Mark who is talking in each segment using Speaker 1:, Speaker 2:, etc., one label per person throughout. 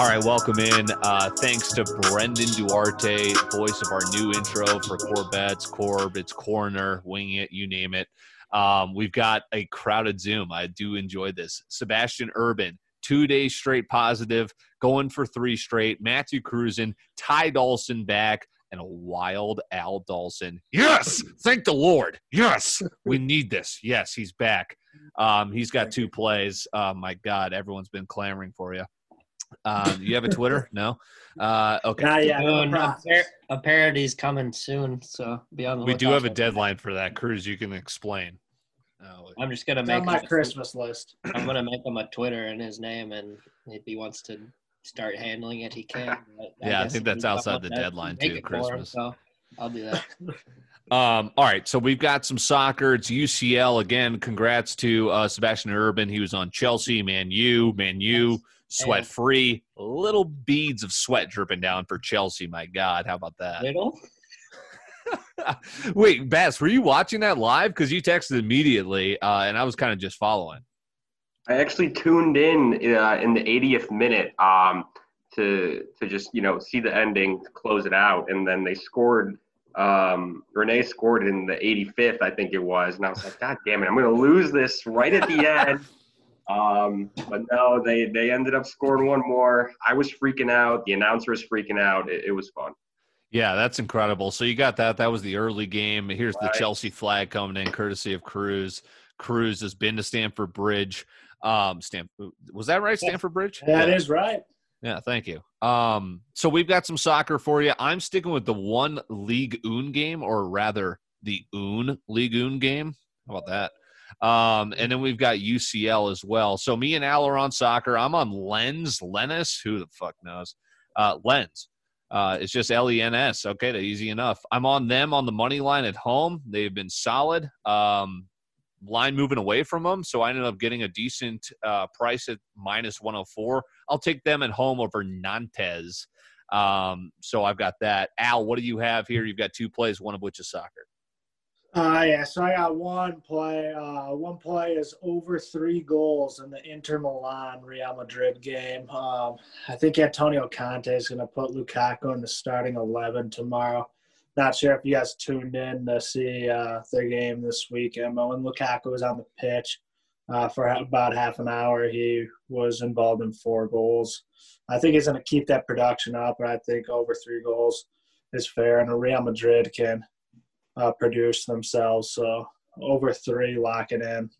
Speaker 1: All right, welcome in. Uh, thanks to Brendan Duarte, voice of our new intro for Corbett's Corb, it's Corner, Wing It, you name it. Um, we've got a crowded Zoom. I do enjoy this. Sebastian Urban, two days straight positive, going for three straight. Matthew Cruzen, Ty Dawson back, and a wild Al Dawson. Yes, thank the Lord. Yes, we need this. Yes, he's back. Um, he's got two plays. Oh my God, everyone's been clamoring for you. Um, you have a Twitter? No. Uh, okay.
Speaker 2: Not yet.
Speaker 3: No,
Speaker 2: no
Speaker 3: no,
Speaker 2: process.
Speaker 3: par- a parody's coming soon, so be on the
Speaker 1: We do have a deadline for that, Cruz. You can explain. Oh,
Speaker 3: I'm just gonna make
Speaker 2: on my
Speaker 3: him a-
Speaker 2: Christmas list.
Speaker 3: I'm gonna make him a Twitter in his name, and if he wants to start handling it, he can. but
Speaker 1: Yeah, I think that's outside the
Speaker 3: that,
Speaker 1: deadline,
Speaker 3: make
Speaker 1: too,
Speaker 3: it for him,
Speaker 1: Christmas.
Speaker 3: so I'll do that.
Speaker 1: Um, all right, so we've got some soccer. It's UCL again. Congrats to uh, Sebastian Urban. He was on Chelsea, Man U, Man U, sweat free. Little beads of sweat dripping down for Chelsea. My God, how about that?
Speaker 3: Little.
Speaker 1: Wait, Bass, were you watching that live? Because you texted immediately, uh, and I was kind of just following.
Speaker 4: I actually tuned in uh, in the 80th minute um, to to just you know see the ending to close it out, and then they scored. Um, Rennes scored in the 85th, I think it was, and I was like, God damn it, I'm going to lose this right at the end. Um, but no, they they ended up scoring one more. I was freaking out. The announcer was freaking out. It, it was fun.
Speaker 1: Yeah, that's incredible. So you got that. That was the early game. Here's the Chelsea flag coming in, courtesy of Cruz. Cruz has been to Stamford Bridge. Um, Stan, was that right? Stamford Bridge.
Speaker 2: That
Speaker 1: yeah.
Speaker 2: is right.
Speaker 1: Yeah, thank you. Um, so we've got some soccer for you. I'm sticking with the one League Un game, or rather, the Un League Un game. How about that? Um, and then we've got UCL as well. So me and Al are on soccer. I'm on Lens, Lennis. Who the fuck knows? Uh, Lens. Uh, it's just L E N S. Okay, that's easy enough. I'm on them on the money line at home. They've been solid. Um, line moving away from them, so I ended up getting a decent uh, price at minus 104. I'll take them at home over Nantes. Um, so I've got that. Al, what do you have here? You've got two plays, one of which is soccer.
Speaker 2: Uh, yeah, so I got one play. Uh, one play is over three goals in the Inter Milan Real Madrid game. Um, I think Antonio Conte is going to put Lukaku in the starting 11 tomorrow. Not sure if you guys tuned in to see uh, their game this weekend, but when Lukaku was on the pitch uh, for about half an hour, he was involved in four goals. I think he's going to keep that production up, but I think over three goals is fair, and Real Madrid can uh, produce themselves. So over three, lock it in.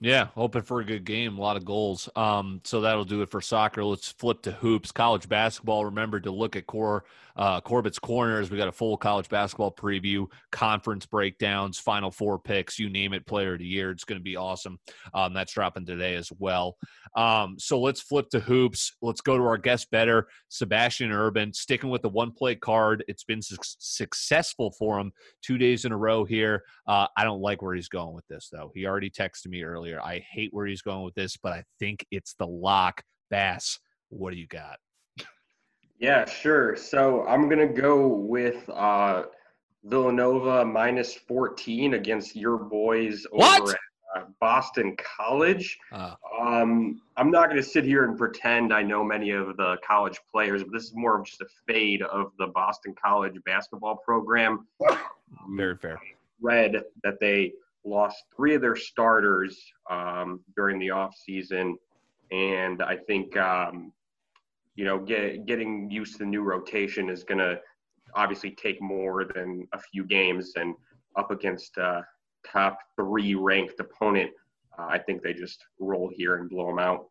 Speaker 1: Yeah, hoping for a good game, a lot of goals. Um, so that'll do it for soccer. Let's flip to hoops, college basketball. Remember to look at core uh, Corbett's corners. We got a full college basketball preview, conference breakdowns, Final Four picks, you name it, player of the year. It's going to be awesome. Um, that's dropping today as well. Um, so let's flip to hoops. Let's go to our guest better, Sebastian Urban, sticking with the one play card. It's been su- successful for him two days in a row here. Uh, I don't like where he's going with this, though. He already texted me earlier. I hate where he's going with this, but I think it's the lock. Bass, what do you got?
Speaker 4: Yeah, sure. So I'm gonna go with uh, Villanova minus 14 against your boys over at uh, Boston College.
Speaker 1: Uh,
Speaker 4: Um, I'm not gonna sit here and pretend I know many of the college players, but this is more of just a fade of the Boston College basketball program.
Speaker 1: Very fair.
Speaker 4: read that they lost three of their starters um, during the off season, and I think um, you know get, getting used to the new rotation is going to obviously take more than a few games, and up against uh, top three ranked opponent, uh, I think they just roll here and blow them out.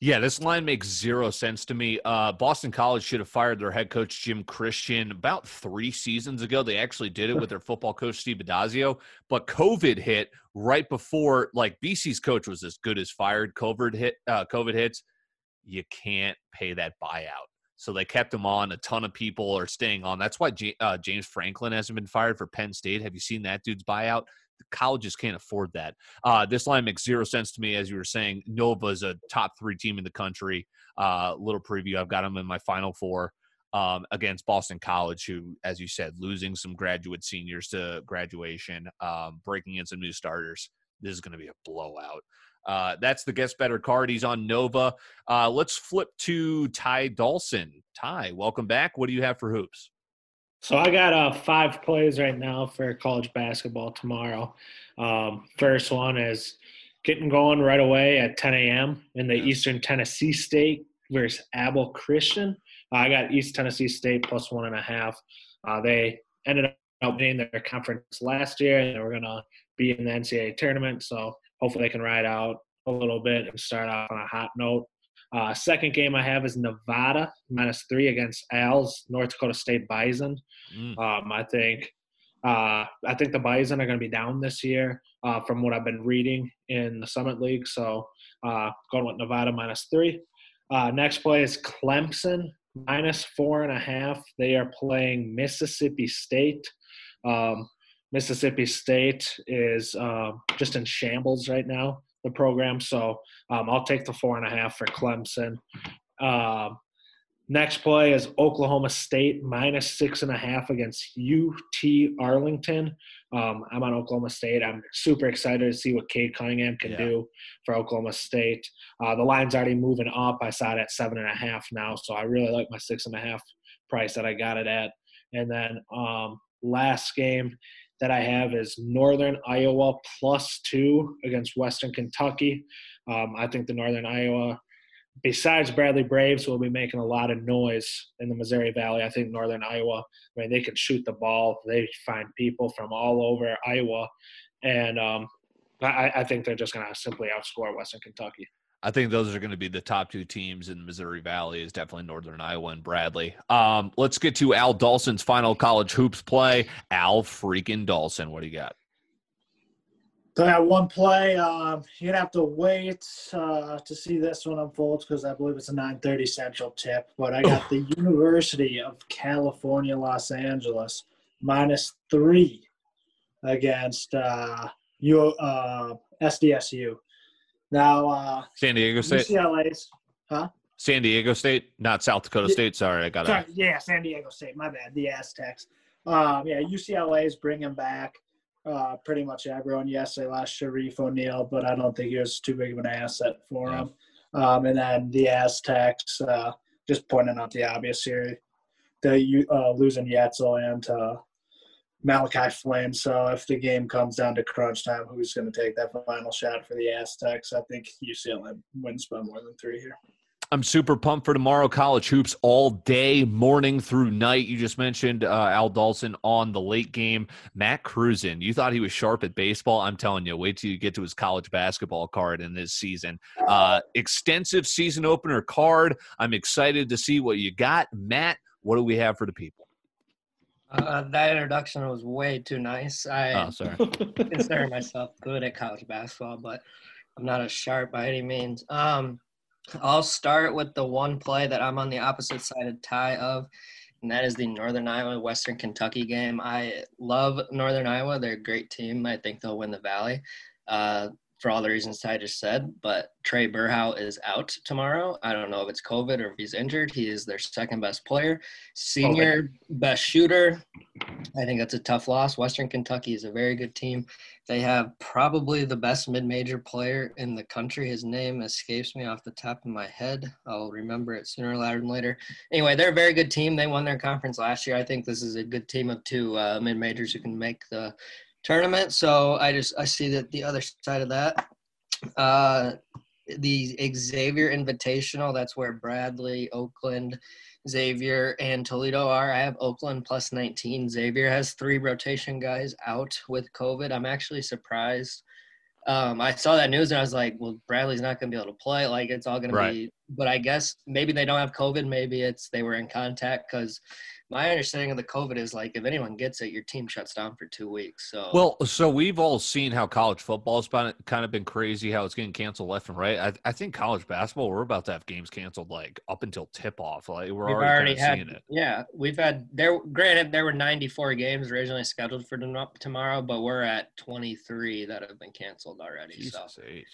Speaker 1: Yeah, this line makes zero sense to me. Uh, Boston College should have fired their head coach Jim Christian about three seasons ago. They actually did it with their football coach Steve Addazio, but COVID hit right before. Like BC's coach was as good as fired. COVID hit. Uh, COVID hits. You can't pay that buyout. So they kept him on. A ton of people are staying on. That's why J- uh, James Franklin hasn't been fired for Penn State. Have you seen that dude's buyout? Colleges can't afford that. Uh, this line makes zero sense to me, as you were saying. Nova is a top three team in the country. Uh, little preview. I've got them in my final four um, against Boston College, who, as you said, losing some graduate seniors to graduation, um, breaking in some new starters. This is going to be a blowout. Uh, that's the guest better card. He's on Nova. Uh, let's flip to Ty Dawson. Ty, welcome back. What do you have for hoops?
Speaker 5: So I got uh, five plays right now for college basketball tomorrow. Um, first one is getting going right away at 10 a.m. in the Eastern Tennessee State versus Abilene Christian. I got East Tennessee State plus one and a half. Uh, they ended up winning their conference last year, and they were going to be in the NCAA tournament. So hopefully they can ride out a little bit and start off on a hot note. Uh, second game I have is Nevada minus three against Al's North Dakota State Bison. Mm. Um, I think uh, I think the Bison are going to be down this year uh, from what I've been reading in the Summit League. So uh, going with Nevada minus three. Uh, next play is Clemson minus four and a half. They are playing Mississippi State. Um, Mississippi State is uh, just in shambles right now, the program. So um, I'll take the four and a half for Clemson. Um, next play is Oklahoma State minus six and a half against UT Arlington. Um, I'm on Oklahoma State. I'm super excited to see what Cade Cunningham can yeah. do for Oklahoma State. Uh, the line's already moving up. I saw it at seven and a half now, so I really like my six and a half price that I got it at. And then um, last game that I have is Northern Iowa plus two against Western Kentucky. Um, I think the Northern Iowa besides Bradley Braves, will be making a lot of noise in the Missouri Valley. I think Northern Iowa, I mean, they can shoot the ball. They find people from all over Iowa, and um, I, I, think they're just going to simply outscore Western Kentucky.
Speaker 1: I think those are going to be the top two teams in the Missouri Valley. Is definitely Northern Iowa and Bradley. Um, let's get to Al Dawson's final college hoops play. Al freaking Dawson, what do you got?
Speaker 2: So I got one play. Um, you're gonna have to wait uh, to see this one unfold because I believe it's a 9:30 Central tip. But I got the University of California, Los Angeles minus three against uh, U, uh, SDSU. Now, uh,
Speaker 1: San Diego State,
Speaker 2: UCLA's, huh?
Speaker 1: San Diego State, not South Dakota State. Sorry, I got
Speaker 2: it. Yeah, San Diego State. My bad. The Aztecs. Um, yeah, UCLA is bringing back uh, pretty much everyone. Yes, they lost Shareef O'Neal, but I don't think he was too big of an asset for yeah. them. Um, and then the Aztecs, uh, just pointing out the obvious here, the uh, losing Wetzell and uh, Malachi Flynn. So if the game comes down to crunch time, who's going to take that final shot for the Aztecs? I think UCLA wins by more than three here.
Speaker 1: I'm super pumped for tomorrow. College hoops all day, morning through night. You just mentioned uh, Al Dawson on the late game. Matt Cruzan, you thought he was sharp at baseball. I'm telling you, wait till you get to his college basketball card in this season. Uh, extensive season opener card. I'm excited to see what you got. Matt, what do we have for the people?
Speaker 3: Uh, that introduction was way too nice. I
Speaker 1: oh, sorry.
Speaker 3: consider myself good at college basketball, but I'm not as sharp by any means. Um, I'll start with the one play that I'm on the opposite side of tie of, and that is the Northern Iowa Western Kentucky game. I love Northern Iowa. They're a great team. I think they'll win the Valley. Uh, for all the reasons I just said. But Trae Berhow is out tomorrow. I don't know if it's COVID or if he's injured. He is their second best player, senior okay. best shooter. I think that's a tough loss. Western Kentucky is a very good team. They have probably the best mid-major player in the country. His name escapes me off the top of my head. I'll remember it sooner rather than later. Anyway, they're a very good team. They won their conference last year. I think this is a good team of two uh, mid-majors who can make the tournament. So I just I see that the other side of that, uh, the Xavier Invitational. That's where Bradley, Oakland, Xavier, and Toledo are. I have Oakland plus 19. Xavier has three rotation guys out with COVID. I'm actually surprised. Um, I saw that news and I was like, well, Bradley's not going to be able to play. Like, it's all going right. to be but I guess maybe they don't have COVID. Maybe it's they were in contact because my understanding of the COVID is like if anyone gets it, your team shuts down for two weeks. So
Speaker 1: Well, so we've all seen how college football's been kind of been crazy, how it's getting canceled left and right. I, I think college basketball, we're about to have games canceled like up until tip off. Like we're
Speaker 3: we've
Speaker 1: already,
Speaker 3: already
Speaker 1: kind
Speaker 3: had
Speaker 1: seeing it.
Speaker 3: yeah we've had there. Granted, there were 94 games originally scheduled for tomorrow, but we're at 23 that have been canceled already. So
Speaker 1: Jesus H.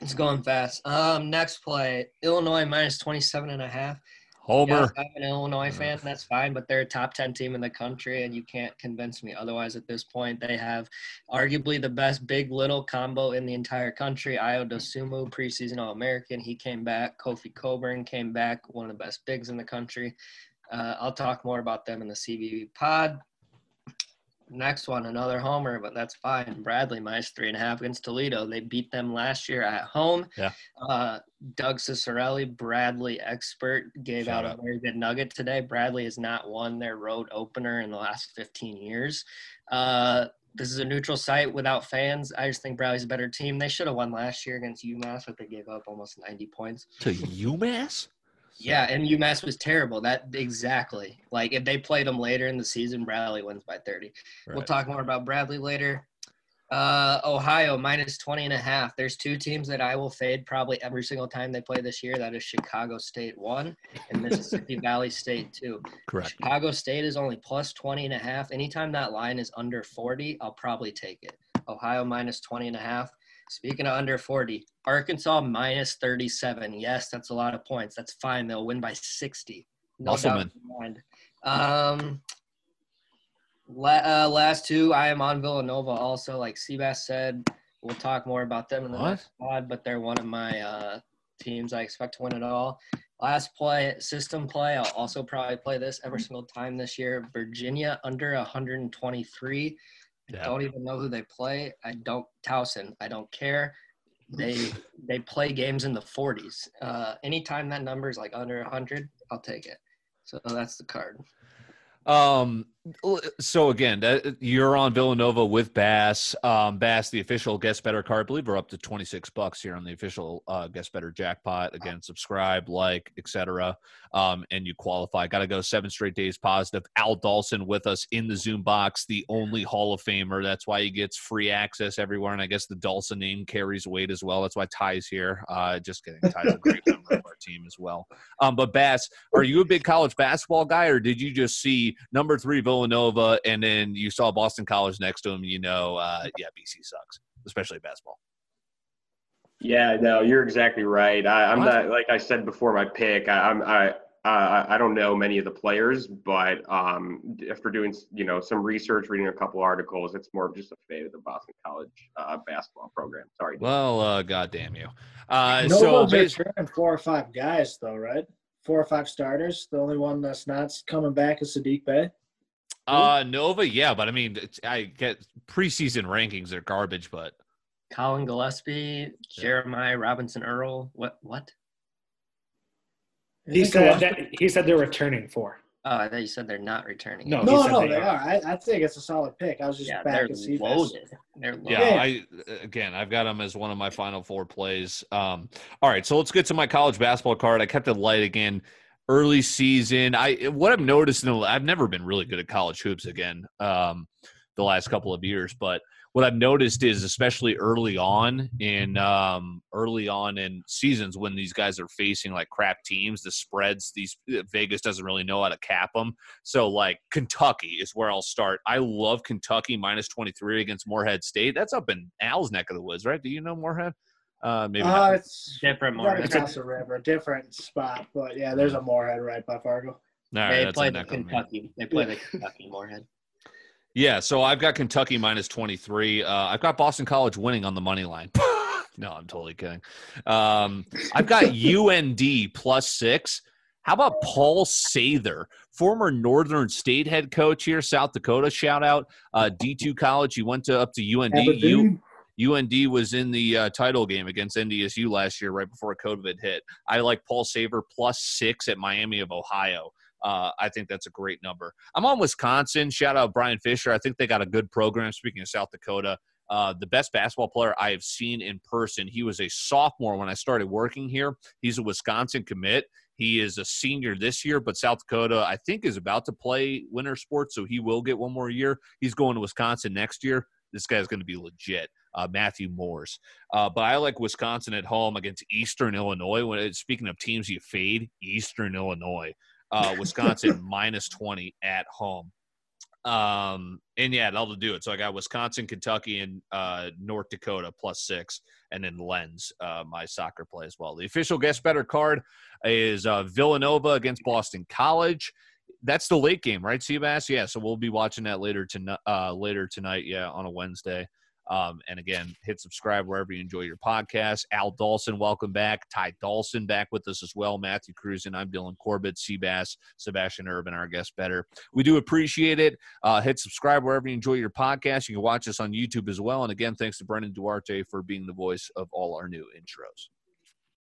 Speaker 3: it's going fast. Um, next play, Illinois minus 27 and a half.
Speaker 1: Homer.
Speaker 3: I'm an Illinois fan. That's fine, but they're a top 10 team in the country, and you can't convince me otherwise at this point. They have arguably the best big little combo in the entire country. Ayo Dosunmu, preseason All American. He came back. Kofi Cockburn came back, one of the best bigs in the country. Uh, I'll talk more about them in the CBB pod. Next one, another homer, but that's fine. Bradley minus three and a half against Toledo. They beat them last year at home.
Speaker 1: Yeah.
Speaker 3: Uh, Doug Cicerelli, Bradley expert, gave
Speaker 1: Shout
Speaker 3: out
Speaker 1: out.
Speaker 3: a very good nugget today. Bradley has not won their road opener in the last 15 years. Uh, this is a neutral site without fans. I just think Bradley's a better team. They should have won last year against UMass, but they gave up almost 90 points.
Speaker 1: To UMass?
Speaker 3: Yeah, and UMass was terrible. That exactly. Like if they played them later in the season, Bradley wins by 30. We'll talk more about Bradley later. Uh, Ohio minus 20 and a half. There's two teams that I will fade probably every single time they play this year. That is Chicago State one and Mississippi Valley State two.
Speaker 1: Correct.
Speaker 3: Chicago State is only plus 20 and a half. Anytime that line is under 40, I'll probably take it. Ohio minus 20 and a half. Speaking of under 40, Arkansas minus 37. Yes, that's a lot of points. That's fine. They'll win by 60. No doubt
Speaker 1: Musselman.
Speaker 3: in mind. Um, la- uh, last two, I am on Villanova also. Like Seabass said, we'll talk more about them in the
Speaker 1: What?
Speaker 3: next pod, but they're one of my uh, teams I expect to win it all. Last play, system play. I'll also probably play this every single time this year. Virginia under 123. I
Speaker 1: Yeah.
Speaker 3: don't even know who they play. I don't Towson. I don't care. They they play games in the 40s. Uh, anytime that number is like under 100, I'll take it. So that's the card.
Speaker 1: Um. L- So again, that, you're on Villanova with Bass. Um, Bass, the official guest better card. I believe we're up to 26 bucks here on the official uh, guest better jackpot. Again, subscribe, like, etc. Um, and you qualify. Got to go seven straight days positive. Al Dawson with us in the Zoom box, the only Hall of Famer. That's why he gets free access everywhere. And I guess the Dawson name carries weight as well. That's why Ty's here. Uh, just kidding. Ty's a great member of our team as well. Um, but Bass, are you a big college basketball guy, or did you just see number three Villanova and then you saw Boston College next to him? You know, uh, yeah, BC sucks, especially basketball.
Speaker 4: Yeah, no, you're exactly right. I, I'm
Speaker 1: What?
Speaker 4: not like I said before my pick. I, I'm I. Uh, I don't know many of the players, but um, after doing you know some research, reading a couple articles, it's more of just a fate of the Boston College uh, basketball program. Sorry.
Speaker 1: Well, uh, goddamn you. Uh,
Speaker 2: No
Speaker 1: so
Speaker 2: one's
Speaker 1: bas-
Speaker 2: returning four or five guys though, right? Four or five starters. The only one that's not coming back is Saddiq Bey.
Speaker 1: Uh, Nova, yeah, but I mean, it's, I get preseason rankings are garbage, but
Speaker 3: Collin Gillespie, Jeremiah Robinson Earl. What? What?
Speaker 5: He said that he said they're returning for.
Speaker 3: Oh, I thought you said they're not returning.
Speaker 5: No,
Speaker 2: No, no,
Speaker 5: they
Speaker 2: they
Speaker 5: are.
Speaker 2: are. I, I think it's a solid pick. I was just
Speaker 3: yeah,
Speaker 2: back to see this.
Speaker 3: They're loaded.
Speaker 1: yeah,
Speaker 2: Yeah.
Speaker 1: I again, I've got them as one of my final four plays. Um, all right, so let's get to my college basketball card. I kept it light again. Early season, I what I've noticed, in the, I've never been really good at college hoops again. Um, the last couple of years, but what I've noticed is, especially early on in um, early on in seasons when these guys are facing like crap teams, the spreads, these Vegas doesn't really know how to cap them. So like Kentucky is where I'll start. I love Kentucky minus 23 against Morehead State. That's up in Al's neck of the woods, right? Do you know Moorhead? Uh, maybe
Speaker 2: Uh, it's
Speaker 3: Different
Speaker 2: right
Speaker 3: more.
Speaker 2: across the river, different spot, but yeah, there's a Moorhead right by Fargo.
Speaker 1: All right,
Speaker 3: They
Speaker 1: that's
Speaker 3: play the
Speaker 1: neck of
Speaker 3: Kentucky. They play the Kentucky Morehead.
Speaker 1: Yeah, so I've got Kentucky minus 23. Uh, I've got Boston College winning on the money line. no, I'm totally kidding. Um, I've got UND plus six. How about Paul Sather, former Northern State head coach here, South Dakota? Shout out uh, D2 College. He went to up to UND. U,
Speaker 2: Aberdeen.
Speaker 1: UND was in the uh, title game against NDSU last year, right before COVID hit. I like Paul Sather plus six at Miami of Ohio. Uh, I think that's a great number. I'm on Wisconsin. Shout out Brian Fisher. I think they got a good program. Speaking of South Dakota, uh, the best basketball player I have seen in person. He was a sophomore when I started working here. He's a Wisconsin commit. He is a senior this year, but South Dakota, I think, is about to play winter sports, so he will get one more year. He's going to Wisconsin next year. This guy's going to be legit. Uh, Matthew Mors. Uh, but I like Wisconsin at home against Eastern Illinois. When speaking of teams you fade, Eastern Illinois, uh, Wisconsin minus twenty at home. Um, and yeah, that'll do it. So I got Wisconsin, Kentucky, and uh, North Dakota plus six, and then Lens, uh, my soccer play as well. The official guest better card is uh, Villanova against Boston College. That's the late game, right, Seabass? Yeah, so we'll be watching that later tonight. Uh, later tonight, yeah, on a Wednesday. Um, and again, hit subscribe wherever you enjoy your podcast. Al Dawson, welcome back. Ty Dawson back with us as well. Matthew Cruz and I'm Dylan Corbett, Seabass, Sebastian Urban, our guest better. We do appreciate it. Uh, hit subscribe wherever you enjoy your podcast. You can watch us on YouTube as well. And again, thanks to Brendan Duarte for being the voice of all our new intros.